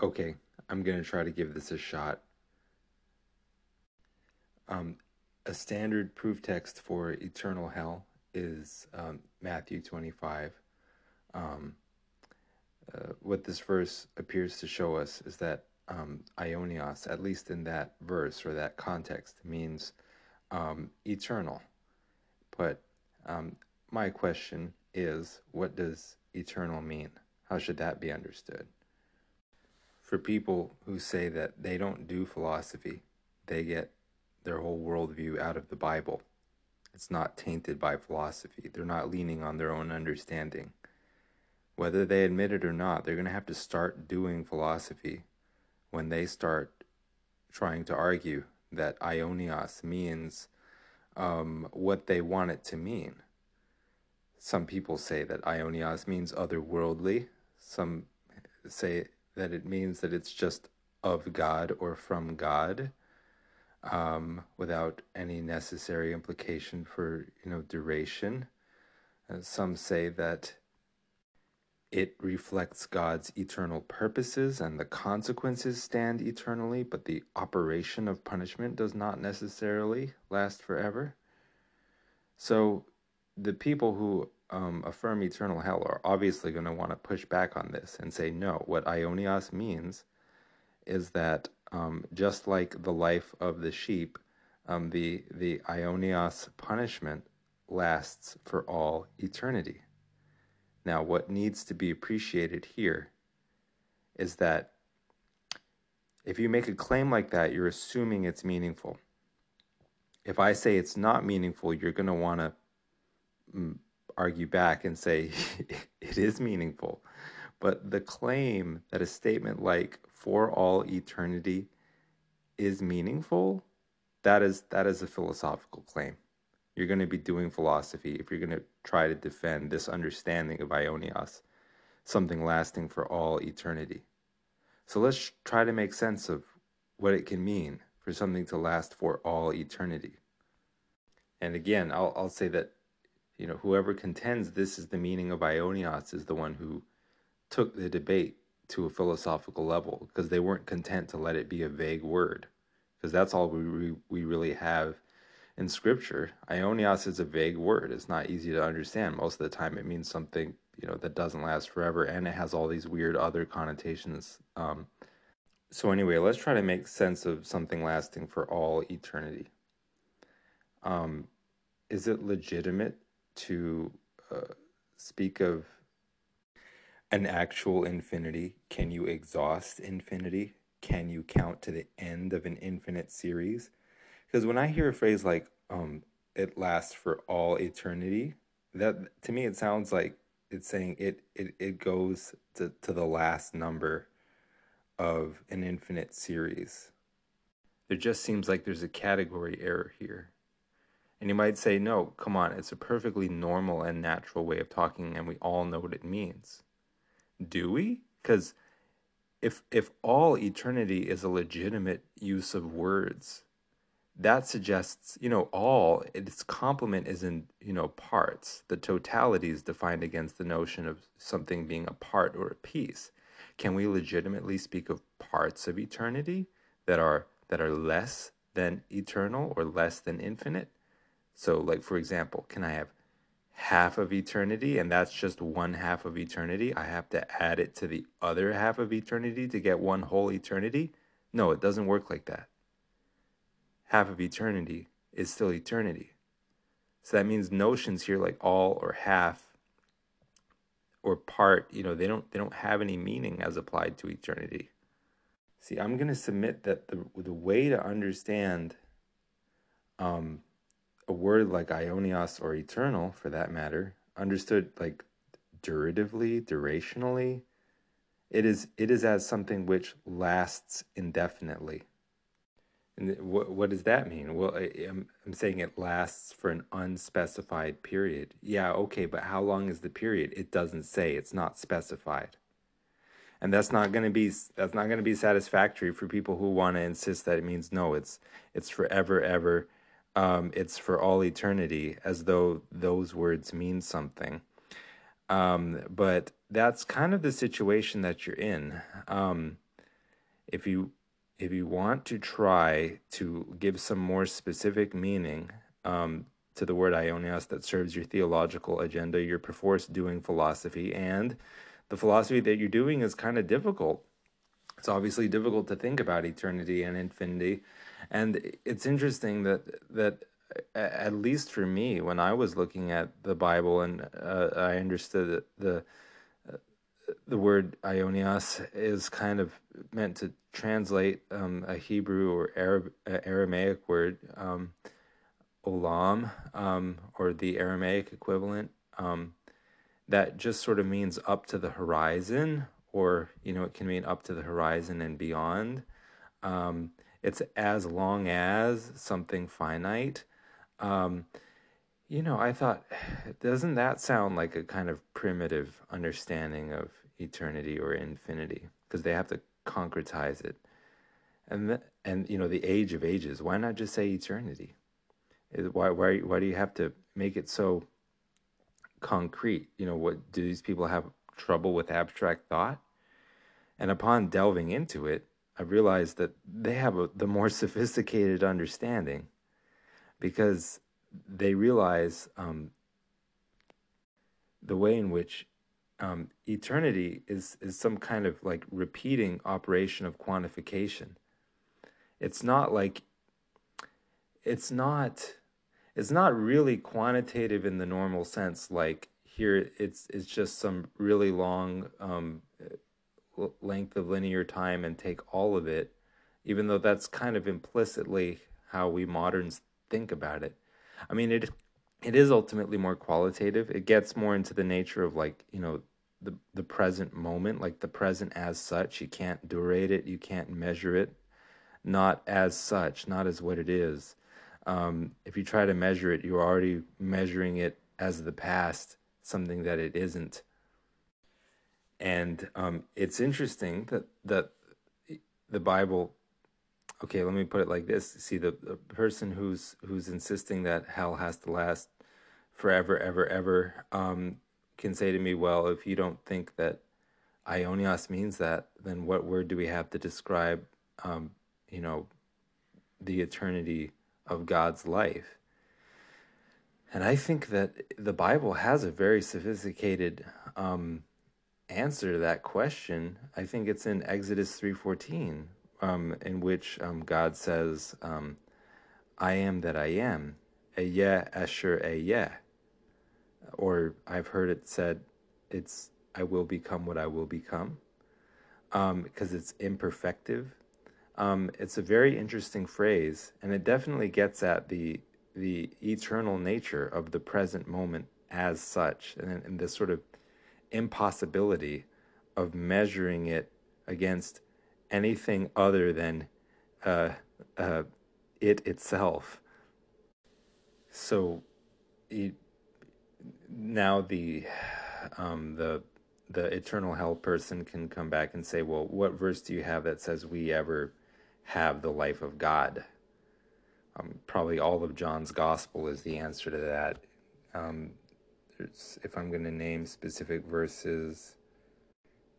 Okay, I'm gonna try to give this a shot. Um, a standard proof text for eternal hell is um, Matthew 25. Um, uh, what this verse appears to show us is that um, aionios, at least in that verse or that context, means um, eternal. But um, my question is what does eternal mean? How should that be understood? For people who say that they don't do philosophy, they get their whole worldview out of the Bible. It's not tainted by philosophy. They're not leaning on their own understanding. Whether they admit it or not, they're going to have to start doing philosophy when they start trying to argue that aionios means um, what they want it to mean. Some people say that aionios means otherworldly. Some say that it means that it's just of God or from God um, without any necessary implication for you know duration. Uh, some say that it reflects God's eternal purposes and the consequences stand eternally, but the operation of punishment does not necessarily last forever. So the people who um, affirm eternal hell are obviously going to want to push back on this and say, no, what aionios means is that um, just like the life of the sheep, um, the, the aionios punishment lasts for all eternity. Now, what needs to be appreciated here is that if you make a claim like that, you're assuming it's meaningful. If I say it's not meaningful, you're going to want to mm, argue back and say it is meaningful. But the claim that a statement like for all eternity is meaningful, that is that is a philosophical claim you're going to be doing philosophy if you're going to try to defend this understanding of Aionios, something lasting for all eternity. So let's try to make sense of what it can mean for something to last for all eternity. And again, I'll, I'll say that you know whoever contends this is the meaning of aionios is the one who took the debate to a philosophical level because they weren't content to let it be a vague word because that's all we, we really have in scripture, aionios is a vague word. It's not easy to understand. Most of the time, it means something you know that doesn't last forever, and it has all these weird other connotations. Um, so anyway, let's try to make sense of something lasting for all eternity. Um, is it legitimate to uh, speak of an actual infinity? Can you exhaust infinity? Can you count to the end of an infinite series? Because when I hear a phrase like um, "it lasts for all eternity," that to me it sounds like it's saying it it, it goes to, to the last number of an infinite series. There just seems like there's a category error here. And you might say, no, come on, it's a perfectly normal and natural way of talking, and we all know what it means. Do we? Because if if all eternity is a legitimate use of words, that suggests, you know, all its complement is in, you know, parts. The totality is defined against the notion of something being a part or a piece. Can we legitimately speak of parts of eternity that are that are less than eternal or less than infinite? So, like for example, can I have half of eternity and that's just one half of eternity? I have to add it to the other half of eternity to get one whole eternity? No, it doesn't work like that half of eternity is still eternity. So that means notions here like all or half or part, you know, they don't they don't have any meaning as applied to eternity. See, I'm going to submit that the the way to understand um, a word like aionios or eternal, for that matter, understood like duratively, durationally, it is it is as something which lasts indefinitely. And what, what does that mean? Well, I, am I'm saying it lasts for an unspecified period. Yeah, okay, but how long is the period? It doesn't say. It's not specified. And that's not going to be that's not going to be satisfactory for people who want to insist that it means no, it's it's forever ever. Um, it's for all eternity, as though those words mean something. Um, but that's kind of the situation that you're in. Um, if you if you want to try to give some more specific meaning um, to the word aionios that serves your theological agenda, you're perforce doing philosophy, and the philosophy that you're doing is kind of difficult. It's obviously difficult to think about eternity and infinity, and it's interesting that that at least for me, when I was looking at the Bible and uh, I understood the the word aionios is kind of meant to translate um, a Hebrew or Arab, uh, Aramaic word, um, olam, um, or the Aramaic equivalent, um, that just sort of means up to the horizon, or, you know, it can mean up to the horizon and beyond. Um, it's as long as something finite. Um, you know, I thought, doesn't that sound like a kind of primitive understanding of eternity or infinity? Because they have to concretize it. And, the, and you know, the age of ages, why not just say eternity? Why, why, why do you have to make it so concrete? You know, what do these people have trouble with abstract thought? And upon delving into it, I realized that they have a, the more sophisticated understanding because they realize um, the way in which um, eternity is is some kind of like repeating operation of quantification. It's not like it's not it's not really quantitative in the normal sense. Like here, it's it's just some really long um, length of linear time and take all of it, even though that's kind of implicitly how we moderns think about it. I mean, it it is ultimately more qualitative. It gets more into the nature of like you know the the present moment, like the present as such. You can't durate it. You can't measure it. Not as such. Not as what it is. Um, if you try to measure it, you're already measuring it as the past, something that it isn't. And um, it's interesting that that the Bible okay, let me put it like this. See, the, the person who's who's insisting that hell has to last forever, ever, ever, um, can say to me, well, if you don't think that aionios means that, then what word do we have to describe, um, you know, the eternity of God's life? And I think that the Bible has a very sophisticated um, answer to that question. I think it's in Exodus three fourteen, um, in which um, God says, um, I am that I am, Ehyeh Asher Ehyeh. Or I've heard it said, it's I will become what I will become, because um, it's imperfective. Um, it's a very interesting phrase, and it definitely gets at the the eternal nature of the present moment as such, and, and this sort of impossibility of measuring it against anything other than uh, uh, it itself. So it, now the um, the the eternal hell person can come back and say, "Well, what verse do you have that says we ever have the life of God?" Um, probably all of John's gospel is the answer to that. Um, if I'm going to name specific verses,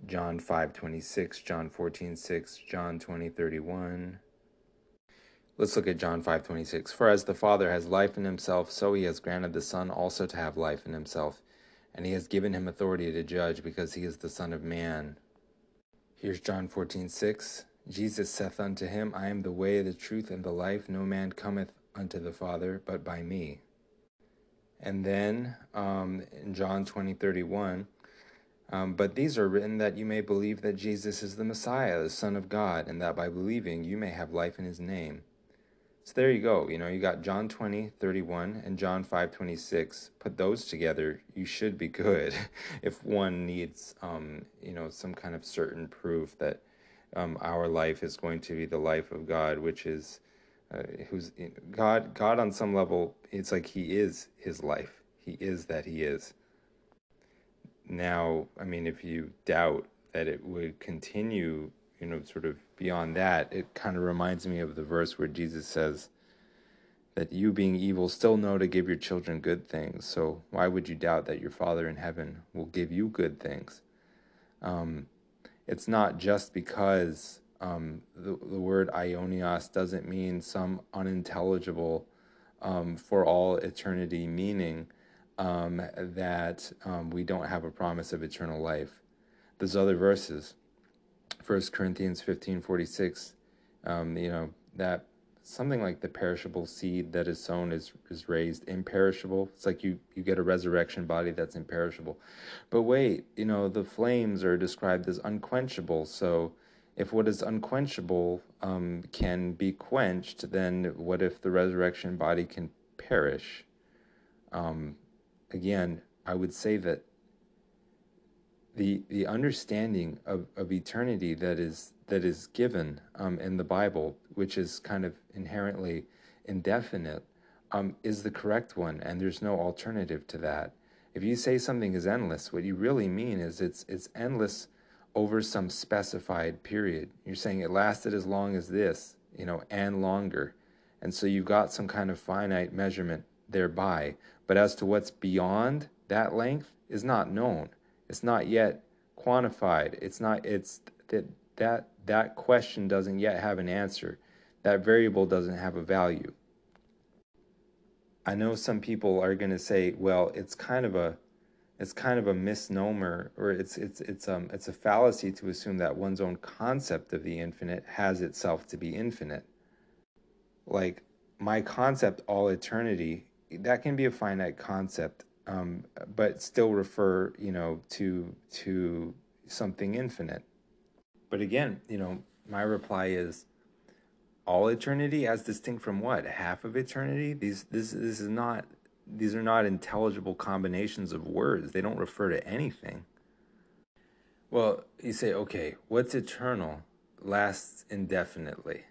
John 5:26, John 14:6, John 20:31. Let's look at John 5:26. For as the Father has life in himself, so he has granted the Son also to have life in himself, and he has given him authority to judge because he is the Son of man. Here's John 14:6. Jesus saith unto him, I am the way, the truth, and the life. No man cometh unto the Father but by me. And then um, in John 20, 31, um, but these are written that you may believe that Jesus is the Messiah, the Son of God, and that by believing you may have life in his name. So there you go. You know, you got John 20, 31 and John 5, 26. Put those together, you should be good if one needs, um, you know, some kind of certain proof that um, our life is going to be the life of God, which is uh, who's God. God on some level, it's like He is His life. He is that He is now, I mean, if you doubt that it would continue, you know, sort of beyond that, it kind of reminds me of the verse where Jesus says that you, being evil, still know to give your children good things. So why would you doubt that your Father in heaven will give you good things? Um, it's not just because Um, the, the word aionios doesn't mean some unintelligible um, for all eternity meaning um, that um, we don't have a promise of eternal life. There's other verses. 1 Corinthians 15 46, um, you know, that something like the perishable seed that is sown is, is raised imperishable. It's like you, you get a resurrection body that's imperishable. But wait, you know, the flames are described as unquenchable. So if what is unquenchable um, can be quenched, then what if the resurrection body can perish? Um, again, I would say that the the understanding of, of eternity that is that is given um, in the Bible, which is kind of inherently indefinite, um, is the correct one, and there's no alternative to that. If you say something is endless, what you really mean is it's it's endless over some specified period. You're saying it lasted as long as this, you know, and longer. And so you've got some kind of finite measurement thereby. But as to what's beyond that length is not known. It's not yet quantified. It's not it's that that that question doesn't yet have an answer. That variable doesn't have a value. I know some people are going to say, well, it's kind of a it's kind of a misnomer or it's it's it's um it's a fallacy to assume that one's own concept of the infinite has itself to be infinite. Like my concept all eternity that can be a finite concept um, but still refer you know to to something infinite. But again you know my reply is all eternity as distinct from what? Half of eternity? These this this is not these are not intelligible combinations of words. They don't refer to anything. Well, you say, okay, what's eternal lasts indefinitely.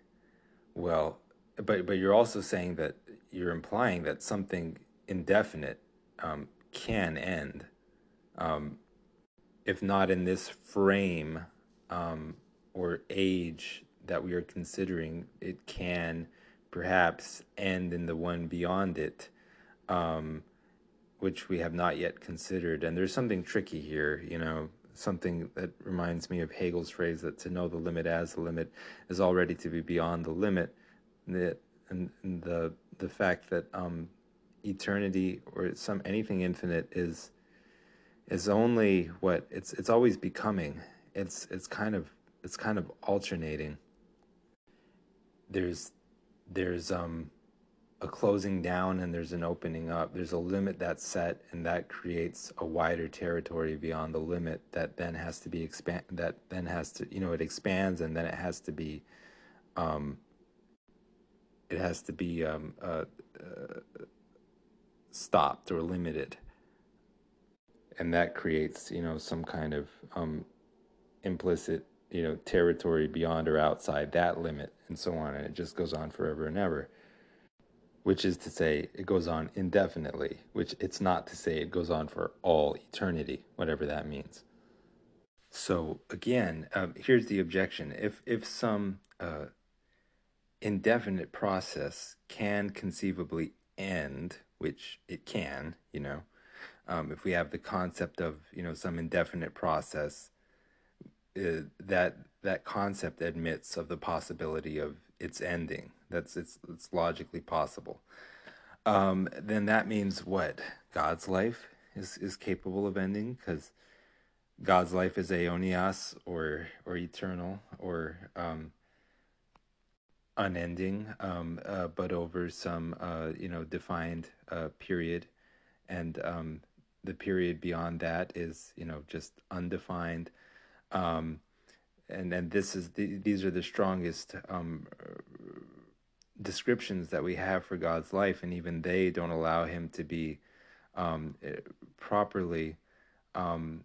Well, but but you're also saying that you're implying that something indefinite um, can end, um, if not in this frame um, or age that we are considering. It can perhaps end in the one beyond it um, which we have not yet considered. And there's something tricky here, you know, something that reminds me of Hegel's phrase that to know the limit as the limit is already to be beyond the limit. The, and, and the the fact that um, eternity or some anything infinite is is only what it's it's always becoming. It's it's kind of it's kind of alternating. There's there's um a closing down and there's an opening up. There's a limit that's set, and that creates a wider territory beyond the limit that then has to be expand. That then has to, you know, it expands and then it has to be, um, it has to be um, uh, uh, stopped or limited, and that creates, you know, some kind of um, implicit, you know, territory beyond or outside that limit, and so on, and it just goes on forever and ever which is to say it goes on indefinitely, which it's not to say it goes on for all eternity, whatever that means. So again, um, here's the objection: if if some uh, indefinite process can conceivably end, which it can, you know, um, if we have the concept of you know some indefinite process, uh, that that concept admits of the possibility of its ending. That's it's it's logically possible. Um, then that means what? God's life is is capable of ending because God's life is aionios or or eternal or um, unending, um, uh, but over some uh, you know defined uh, period, and um, the period beyond that is you know just undefined. Um, and and this is the, these are the strongest um, descriptions that we have for God's life, and even they don't allow him to be um, eh, properly um,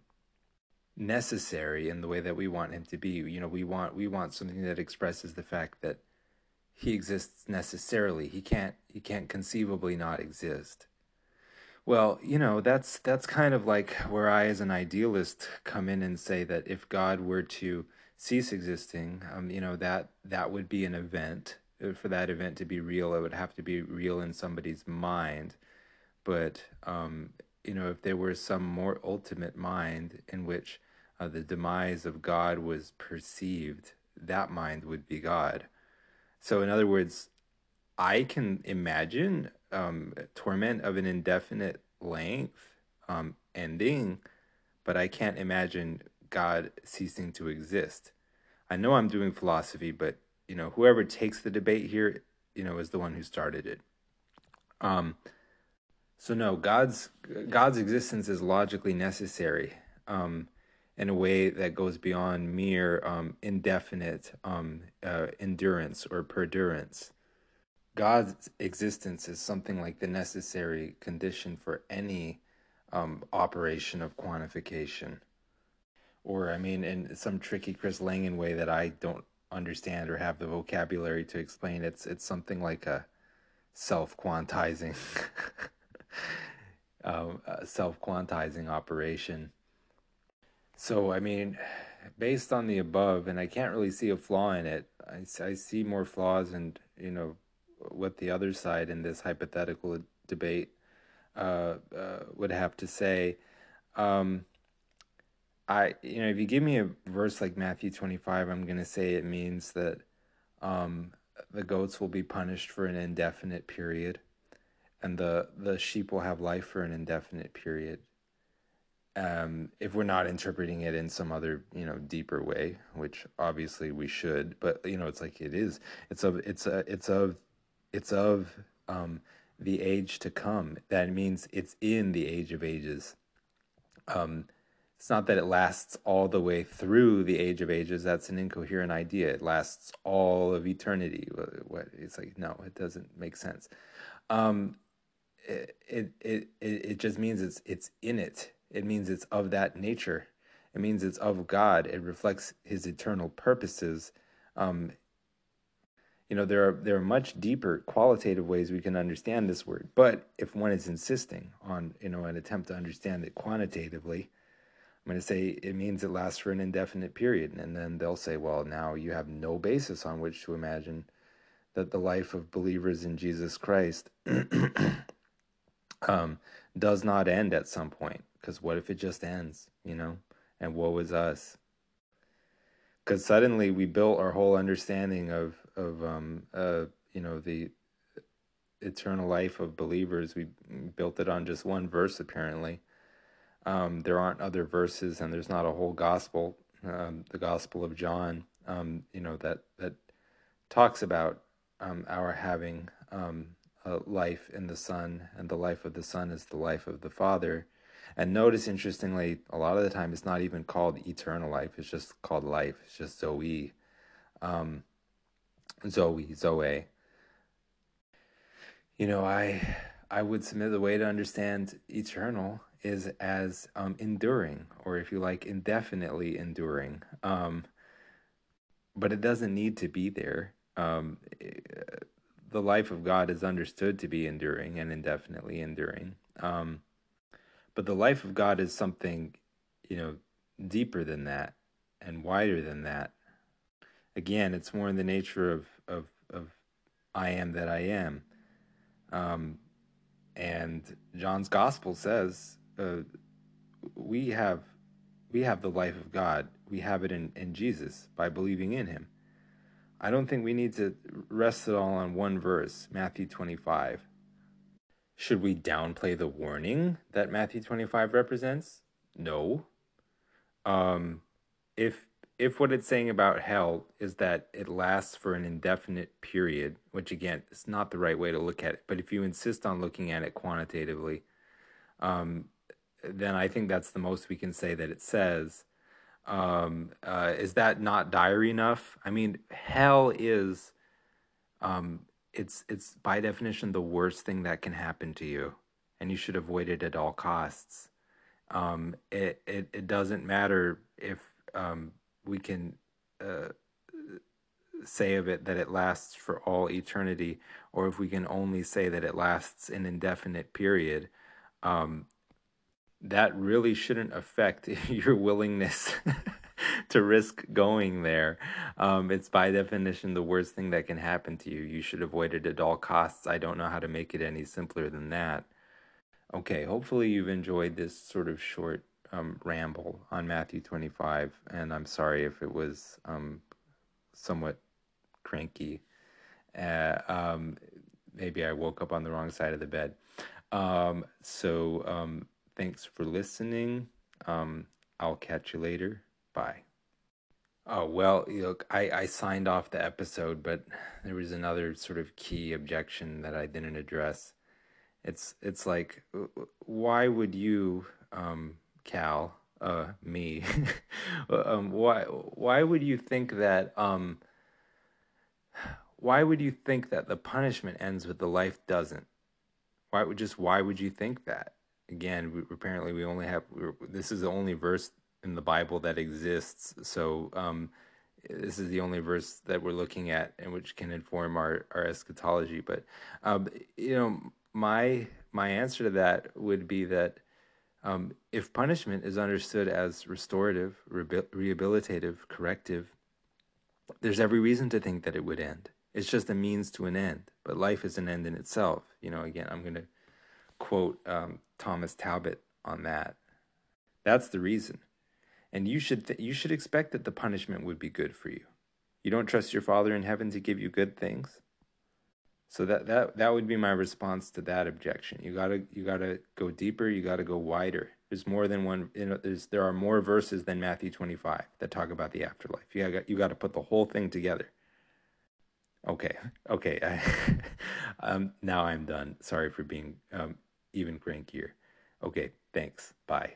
necessary in the way that we want him to be. You know, we want we want something that expresses the fact that he exists necessarily. He can't he can't conceivably not exist. Well, you know, that's that's kind of like where I as an idealist come in and say that if God were to cease existing, um, you know, that that would be an event uh, for that event to be real, it would have to be real in somebody's mind. But um, you know, if there were some more ultimate mind in which uh, the demise of God was perceived, that mind would be God. So, in other words, I can imagine um, torment of an indefinite length um, ending, but I can't imagine God ceasing to exist. I know I'm doing philosophy, but you know, whoever takes the debate here, you know, is the one who started it. Um, so no, God's God's existence is logically necessary um, in a way that goes beyond mere um, indefinite um, uh, endurance or perdurance. God's existence is something like the necessary condition for any um, operation of quantification. Or, I mean, in some tricky Chris Langan way that I don't understand or have the vocabulary to explain, it's it's something like a self quantizing, um, self quantizing operation. So, I mean, based on the above, and I can't really see a flaw in it. I, I see more flaws in you know what the other side in this hypothetical debate uh, uh, would have to say. Um, I, you know, if you give me a verse like Matthew 25, I'm going to say it means that um, the goats will be punished for an indefinite period and the, the sheep will have life for an indefinite period. Um, if we're not interpreting it in some other, you know, deeper way, which obviously we should, but you know, it's like it is. It's of it's a it's of it's of um, the age to come. That means it's in the age of ages. Um, it's not that it lasts all the way through the age of ages. That's an incoherent idea. It lasts all of eternity. What it's like? No, it doesn't make sense. Um, it, it it it just means it's it's in it. It means it's of that nature. It means it's of God. It reflects His eternal purposes. Um, you know there are there are much deeper qualitative ways we can understand this word but if one is insisting on you know an attempt to understand it quantitatively i'm going to say it means it lasts for an indefinite period and then they'll say well now you have no basis on which to imagine that the life of believers in jesus christ um, does not end at some point because what if it just ends you know and woe is us because suddenly we built our whole understanding of of um, uh, you know the eternal life of believers. We built it on just one verse, apparently. Um, there aren't other verses, and there's not a whole gospel, um, the Gospel of John, um, you know that that talks about um, our having um, a life in the Son, and the life of the Son is the life of the Father. And notice, interestingly, a lot of the time it's not even called eternal life; it's just called life. It's just Zoe. Um, Zoe, Zoe. You know, I I would submit the way to understand eternal is as um, enduring, or if you like, indefinitely enduring. Um, but it doesn't need to be there. Um, the life of God is understood to be enduring and indefinitely enduring. Um, but the life of God is something, you know, deeper than that and wider than that. Again, it's more in the nature of of of I am that I am. Um, and John's gospel says uh, we have we have the life of God. We have it in, in Jesus by believing in him. I don't think we need to rest it all on one verse, Matthew 25. Should we downplay the warning that Matthew 25 represents? No. Um, if if what it's saying about hell is that it lasts for an indefinite period, which again is not the right way to look at it, but if you insist on looking at it quantitatively, um, then I think that's the most we can say that it says. Um, uh, is that not dire enough? I mean, hell is, um, it's it's by definition the worst thing that can happen to you, and you should avoid it at all costs. Um, it it it doesn't matter if um, we can uh, say of it that it lasts for all eternity, or if we can only say that it lasts an indefinite period, um, that really shouldn't affect your willingness to risk going there. Um, it's by definition the worst thing that can happen to you. You should avoid it at all costs. I don't know how to make it any simpler than that. Okay, hopefully you've enjoyed this sort of short um, ramble on Matthew 25, and I'm sorry if it was um, somewhat cranky. Uh, um, maybe I woke up on the wrong side of the bed. Um, so um, thanks for listening. Um, I'll catch you later. Bye. Oh, well, look, I, I signed off the episode, but there was another sort of key objection that I didn't address. It's it's like, why would you, um, Cal, uh, me, um, why why would you think that um, why would you think that the punishment ends but the life doesn't? Why would just why would you think that? Again, we, apparently we only have this is the only verse in the Bible that exists. So um, this is the only verse that we're looking at and which can inform our, our eschatology. But um, you know, my my answer to that would be that um, if punishment is understood as restorative, rehabilitative, corrective, there's every reason to think that it would end. It's just a means to an end, but life is an end in itself. You know, again, I'm going to quote um, Thomas Talbott on that. That's the reason and you should th- you should expect that the punishment would be good for you. You don't trust your Father in heaven to give you good things. So that that that would be my response to that objection. You gotta you gotta go deeper. You gotta go wider. There's more than one. You know, there's there are more verses than Matthew 25 that talk about the afterlife. You got you got to put the whole thing together. Okay, okay. I, um, now I'm done. Sorry for being um, even crankier. Okay, thanks. Bye.